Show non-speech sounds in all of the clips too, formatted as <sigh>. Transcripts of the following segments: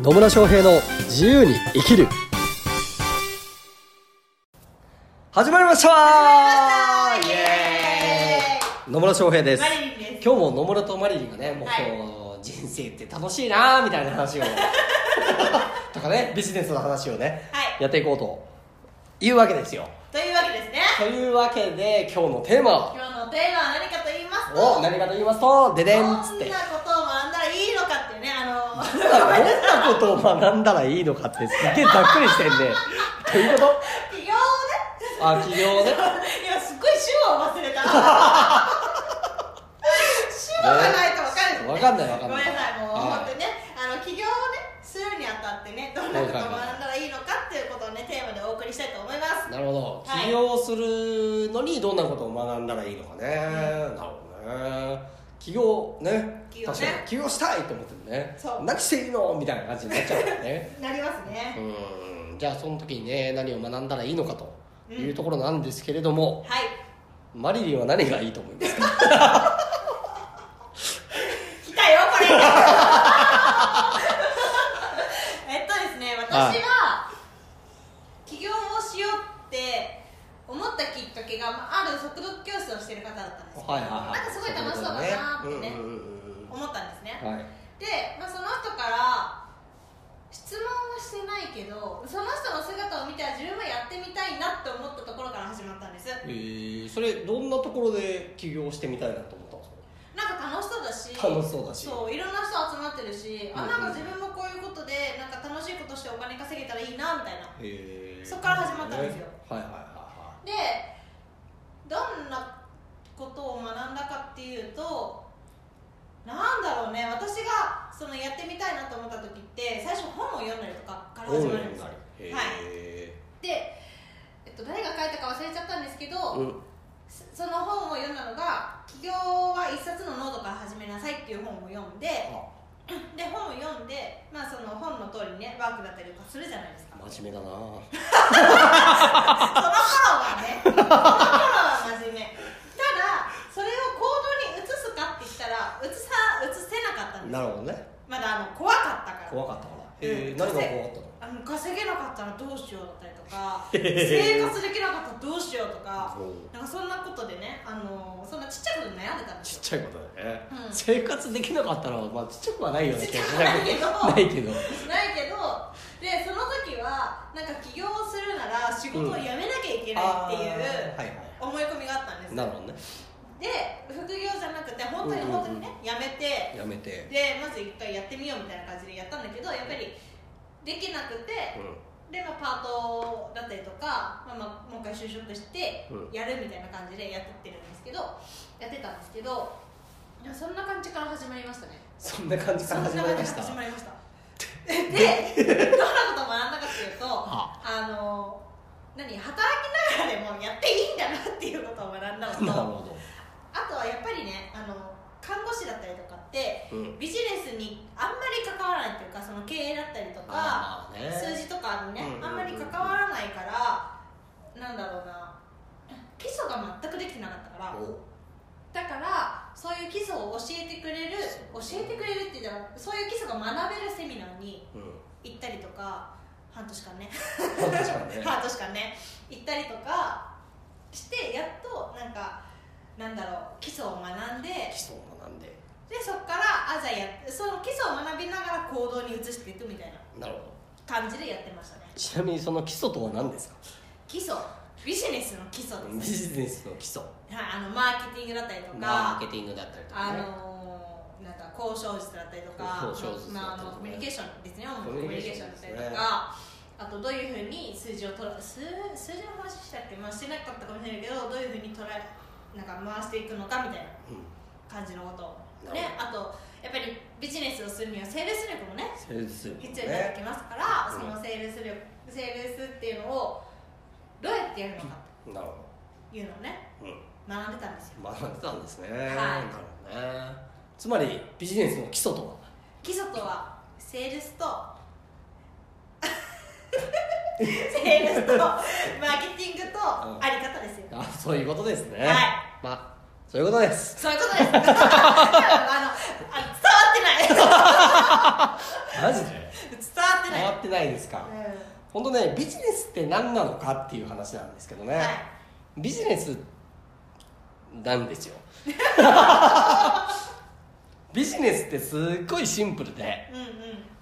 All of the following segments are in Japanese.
野村翔平の自由に生きる。始まりました。イエーイ野村翔平です。マリリンです。今日も野村とマリリンがねもう、はい。こう人生って楽しいなーみたいな話を <laughs> とかねビジネスの話をね、はい。やっていこうというわけですよ。というわけですね。というわけで今日のテーマは。今日のテーマは何かと言いますとお何かと言いますとででんっつって。どんなことを学んだらいいのかっていうねあのどんなことを学んだらいいのかってすっげえざっくりしてんねどういうこと？起業をね。あ企業ね。今すっごい主語を忘れた。主語がないと分かる。ねわかんないわかんない。ごめんなさいもうはい本当にね。あの起業をねするにあたってねどんなことを学んだらいいのかっていうことをねテーマでお送りしたいと思います。なるほど。はい。起業するのにどんなことを学んだらいいのかね、なるほどね起業ね。起業ね。確かに。起業したいと思ってもね。そう。何していいの？みたいな感じになっちゃうからね。<laughs> なりますね。うん。じゃあその時にね何を学んだらいいのかというところなんですけれども、はい。マリリンは何がいいと思いますか？<laughs> 来たよこれ。<laughs> えっとですね私は起業をしようって思ったきっかけがまあある速読教室をしてる方だったんですけどはいはいはいなんかすごい楽しそうだなってねうんうんうん思ったんですねうんはいで、まあ、その人から質問はしてないけどその人の姿を見ては自分もやってみたいなって思ったところから始まったんですえー、それどんなところで起業してみたいなと思ったんですか？なんか楽しそうだし。楽しそうだし。そういろんな人集まってるし、うんあなんか自分もこういうことでなんか楽しいことしてお金稼げたらいいなみたいな。へー。そっから始まったんですよ。はいはいはでどんなことを学んだかっていうとなんだろうね。私がそのやってみたいなと思った時って最初本を読んだりとかからいはい始まるんですよ。はいで、えっと、誰が書いたか忘れちゃったんですけど、うん。その本を読んだのが「起業は一冊のノートから始めなさい」っていう本を読んであ。<clears throat> で本を読んで、まあ、その本の通りにねワークだったりとかするじゃないですか。真面目だな。<laughs> その頃はね <laughs> その頃は真面目。ただそれを行動に移すかって言ったら移さ移せなかったんですなるほどね。まだあの怖かったから。怖かったから。へえうん。何が怖かったの？あの稼げなかったらどうしようだったりとか <laughs> 生活できなかったらどうしようとかなんかそんなことでねあのそんなちっちゃいことで悩んでたんですよ。ちっちゃいことだよね、うん。生活できなかったら、まあ、ちっちゃくはないよねちっちゃくはないけど。ないけど。ないけど。でその時はなんか起業をするなら仕事を辞めなきゃいけないっていう思い込みがあったんですいなるほどねで副業じゃなくて本当にうんうんうん。本当にね辞めて。やめて。でまず一回やってみようみたいな感じでやったんだけどやっぱりできなくてうで、まあ、パートだったりとか、まあまあ、もう一回就職してうん。やるみたいな感じでやってってるんですけどやってたんですけどいやそんな感じから始まりましたね。そんな感じから始まりました？<laughs> でどんなことを学んだかっていうとあ。あの何働きながらでもやっていいんだなっていうことを学んだのとほあとはやっぱりねあの看護師だったりとかってど、うん、ビジネスにあんまり関わらないっていうかその経営だったりとかね。数字とかにね、うんうんうんあんまり関わらないからなんだろうな基礎が全くできてなかったからお。だからそういう基礎を教えてくれる教えてくれるって言ったらそういう基礎が学べるセミナーにうん。行ったりとか半年間ね。確かにね。<laughs> 半年間ね。行ったりとかしてやっとなんかなんだろう基礎を学んで基礎を学んで。でそこからあじゃあやその基礎を学びながら行動に移していくみたいななるほど。感じでやってましたね。ちなみにその基礎とは何ですか？基礎。ビジネスの基礎ビです、ジネスの基礎。はい、あのマーケティングだったりとかマーケティングだったりとかあねのーなんか交渉術だったりとか交渉術だまあ、あのコミュニケーションですね。主コミュニケーションケーションだったりとか、あとどういうふうに数字をとら数数字の話したっけ、まあ、してなかったかもしれないけどどういうふうに捉えなんか回していくのかみたいなうん感じのこと。をねあとやっぱりビジネスをするにはセールス力もね必要になってきますから、うん。そのセールス力セールスっていうのをどうやってやるのかなるほというのをねど、うん、学んでたんですよ。学んでたんですね、い。なるほどね。つまりビジネスの基礎とは？基礎とはセールスと <laughs> セールスとマーケティングとうんあり方ですよ、あそういうことですね。はい。まあそういうことです。そういうことです。<laughs> あのあ伝わってない。<laughs> マジで？伝わってない。変わってないですか？本当ねビジネスって何なのかっていう話なんですけどね、はい。ビジネスなんですよ。<laughs> ビジネスってすっごいシンプルでうんうん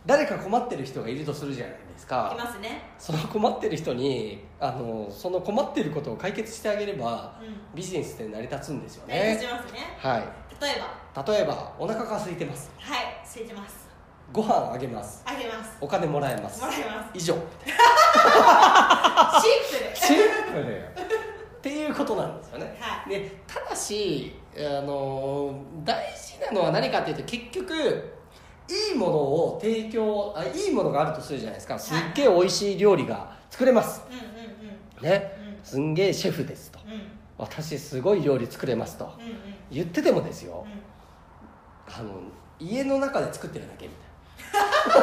誰か困ってる人がいるとするじゃないですいかますね。その困ってる人にあのその困ってることを解決してあげればうん。ビジネスって成り立つんですよ成り立ねちますね。はい。例えば。例えばお腹が空いてます。はい空いてます。ご飯あげます。あげます。お金もらえます。もらえます。以上。<laughs> シンプル。シンプル。よっていうことなんですよね、はい。でただしあの大事なのは何かっていうと結局いいものを提供あいいものがあるとするじゃないですか。すっげえ美味しい料理が作れます。ね。うんすんげえシェフですと。うん。私すごい料理作れますと。言っててもですよ。うん。あの家の中で作ってるだけみたい <laughs>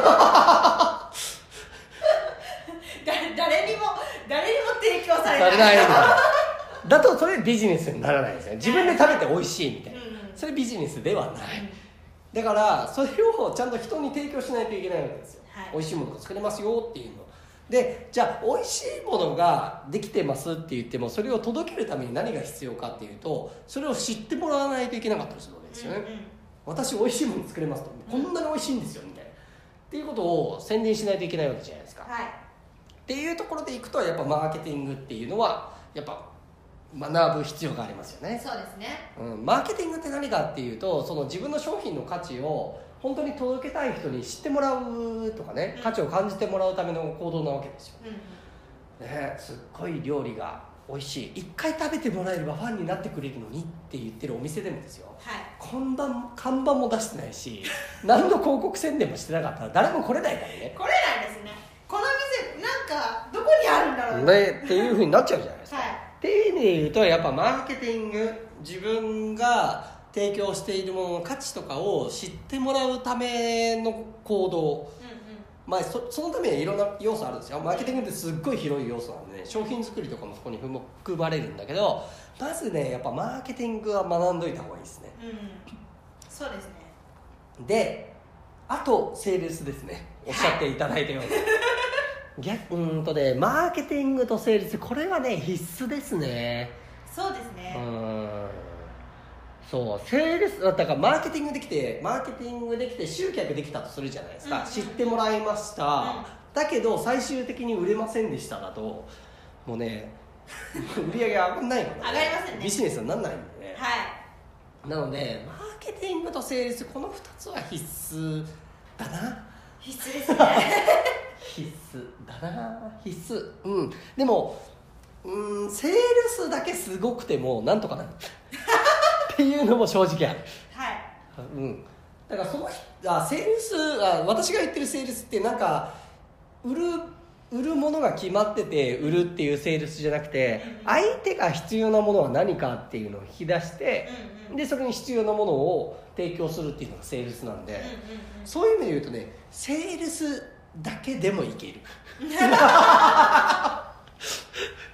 だ誰にも誰にも提供されなないないだとそれビジネスにならないですね。自分で食べて美味しいみたいな。それビジネスではないだからそれをちゃんと人に提供しないといけないわけですよ、はい。美味しいものが作れますよっていうの。でじゃあ美味しいものができてますって言ってもそれを届けるために何が必要かっていうとそれを知ってもらわないといけなかったりするわけですよね、うんうん。私美味しいもの作れますとこんなに美味しいんですよみたいな。っていうことを宣伝しないといけないわけじゃないですか。はい。っていうところでいくとやっぱマーケティングっていうのはやっぱ学ぶ必要がありますよね。そうですね。うん、マーケティングって何かっていうとその自分の商品の価値を本当に届けたい人に知ってもらうとかねうん。価値を感じてもらうための行動なわけですよ、うん。ね、すっごい料理が美味しい。一回食べてもらえればファンになってくれるのにって言ってるお店でもですよ。はい。看板看板も出してないし <laughs> 何の広告宣伝もしてなかったら誰も来れないからね。来れないですね。この店なんかどこにあるんだろうねっていうふうになっちゃうじゃないですか、はいで言うとやっぱマーケティング自分が提供しているものの価値とかを知ってもらうための行動。まあそそのためにはいろんな要素あるんですよマーケティングってすっごい広い要素なんで、ね、商品作りとかもそこに含含まれるんだけどまずねやっぱマーケティングは学んどいた方がいいですね。うん。うんそうですね。であとセールスですね。おっしゃっていただいたように逆うーんとねマーケティングとセールスこれはね必須ですね。そうですうね。ーん。そうセールスだからマーケティングできてマーケティングできて集客できたとするじゃないですか、うんうん知ってもらいました、うん。だけど最終的に売れませんでしただともうね <laughs> 売り上げ上がんないから、上がりませんね。ビジネスにならないんで。ね、はい。なのでマーケティングとセールスこの2つは必須だな。必須ですね <laughs> 必須だな。必須。うん。でもうんセールスだけすごくてもなんとかなる。<laughs> っていうのも正直ある。はい。うん。だからその人あセールスあ私が言ってるセールスってなんか売る売るものが決まってて売るっていうセールスじゃなくて相手が必要なものは何かっていうのを引き出してでそれに必要なものを提供するっていうのがセールスなんで、そういう意味で言うとねセールスだけでもいける。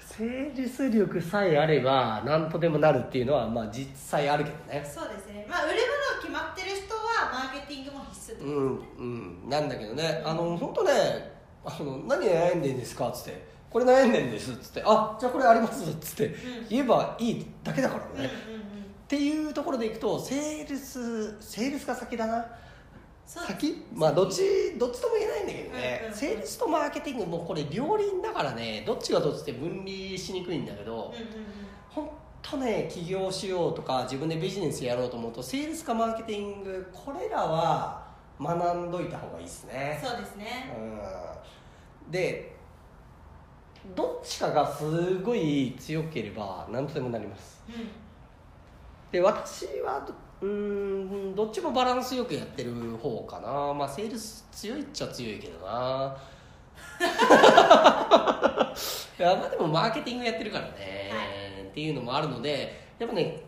セールス力さえあれば何とでもなるっていうのはまあ実際あるけどね。そうですね。まあ売るもの決まってる人はマーケティングも必須ってう。んうん。なんだけどね。あの本当ねあの何悩んでんですか？っつってこれ悩んでんですっつってあじゃあこれありますっつって。ん。言えばいいだけだからね、うんうんうん。っていうところでいくとセールスセールスが先だな先？まあどっちどっちとも言えないんだけどね、うんうんうん。セールスとマーケティングもこれ両輪だからね。どっちがどっちって分離しにくいんだけど、うんうんうん。本当ね起業しようとか自分でビジネスやろうと思うとセールスかマーケティングこれらは学んどいた方がいいですね。そうですね。うん。でどっちかがすごい強ければ何とでもなります。うん。で私はどうーんどっちもバランスよくやってる方かな。まあセールス強いっちゃ強いけどな。<laughs> いやまあでもマーケティングやってるからね、はっていうのもあるのでやっぱね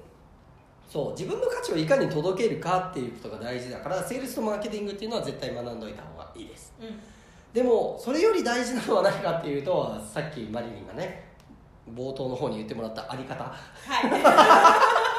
そう自分の価値をいかに届けるかっていうことが大事だからセールスとマーケティングっていうのは絶対学んどいた方がいいです。うん。でもそれより大事なのは何かっていうとさっきマリリンがね冒頭の方に言ってもらったあり方。っはい。て <laughs>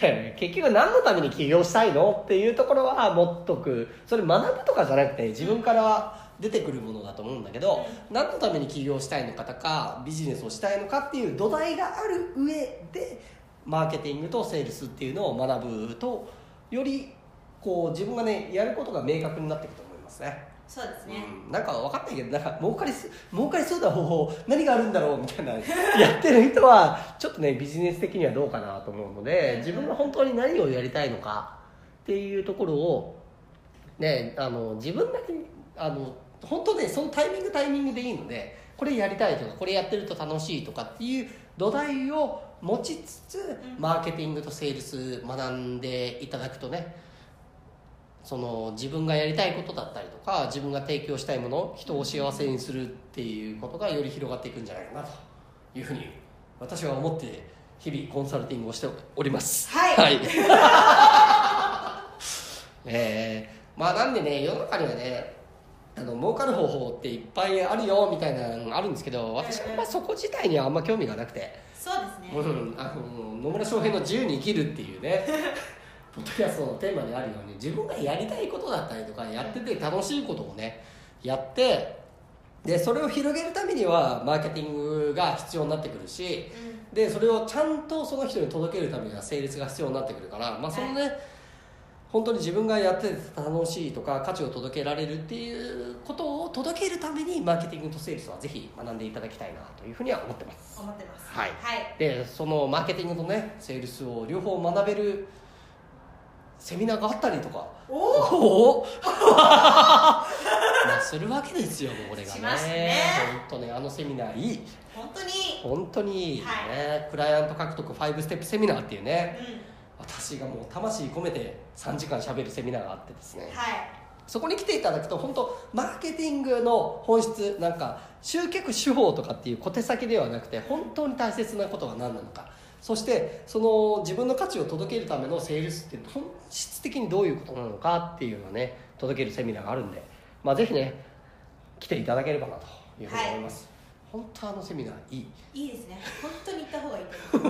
結局何のために起業したいのっていうところは持っとく。それ学ぶとかじゃなくて自分から出てくるものだと思うんだけど、何のために起業したいのかとかビジネスをしたいのかっていう土台がある上でマーケティングとセールスっていうのを学ぶとよりこう自分がねやることが明確になっていくと思いますね。そうですね、うん、なんか分かんないけどなんか儲かりす儲かりそうな方法何があるんだろうみたいな <laughs> やってる人はちょっとねビジネス的にはどうかなと思うので自分が本当に何をやりたいのかっていうところをねあの自分だけにあの本当ねそのタイミングタイミングでいいのでこれやりたいとかこれやってると楽しいとかっていう土台を持ちつつマーケティングとセールス学んでいただくとねその自分がやりたいことだったりとか自分が提供したいもの人を幸せにするっていうことがより広がっていくんじゃないかなというふうに私は思って日々コンサルティングをしております。<laughs> はい。<laughs> えー、まあなんでね世の中にはねあの儲かる方法っていっぱいあるよみたいなのがあるんですけど私はまあそこ自体にはあんま興味がなくて、そうですね、うん、あの野村翔平の自由に生きるっていうね <laughs> ポッドキャストのテーマであるように自分がやりたいことだったりとかやってて楽しいことをねやってでそれを広げるためにはマーケティングが必要になってくるしでそれをちゃんとその人に届けるためには成立が必要になってくるから、まあ、そのね、本当に自分がやってて楽しいとか価値を届けられるっていうことを届けるためにマーケティングとセールスはぜひ学んでいただきたいなというふうには思ってます。思ってます。はい。はい。でそのマーケティングとねセールスを両方学べるセミナーがあったりとか。おお <laughs> まあするわけですよもう俺がしねますね。本当ねあのセミナーいい。本当に。本当にいいね、はクライアント獲得5ステップセミナーっていうね。う私がもう魂込めて3時間しゃべるセミナーがあってですね。んはい。そこに来ていただくと本当マーケティングの本質なんか集客手法とかっていう小手先ではなくて本当に大切なことは何なのかそしてその自分の価値を届けるためのセールスって本質的にどういうことなのかっていうのをね届けるセミナーがあるんで、まあ、ぜひね来ていただければなというふうに思います、本当あのセミナーいい。いいですね。本当に行った方がいい <laughs> そう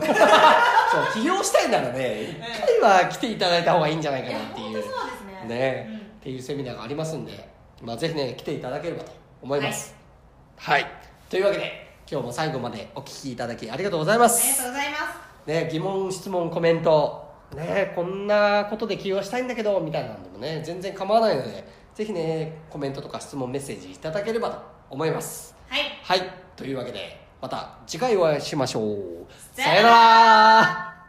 起業したいならね一回は来ていただいた方がいいんじゃないかなっていうそうですね。ね、うん。っていうセミナーがありますんで、まあ、ぜひね来ていただければと思います。はい、というわけで今日も最後までお聞きいただきありがとうございまありがとすうございます。ね疑問質問コメント。ねこんなことで起業したいんだけどみたいなのでもね全然構わないのでぜひねコメントとか質問メッセージいただければと思います。はい。はい。というわけでまた次回お会いしましょう。さよなら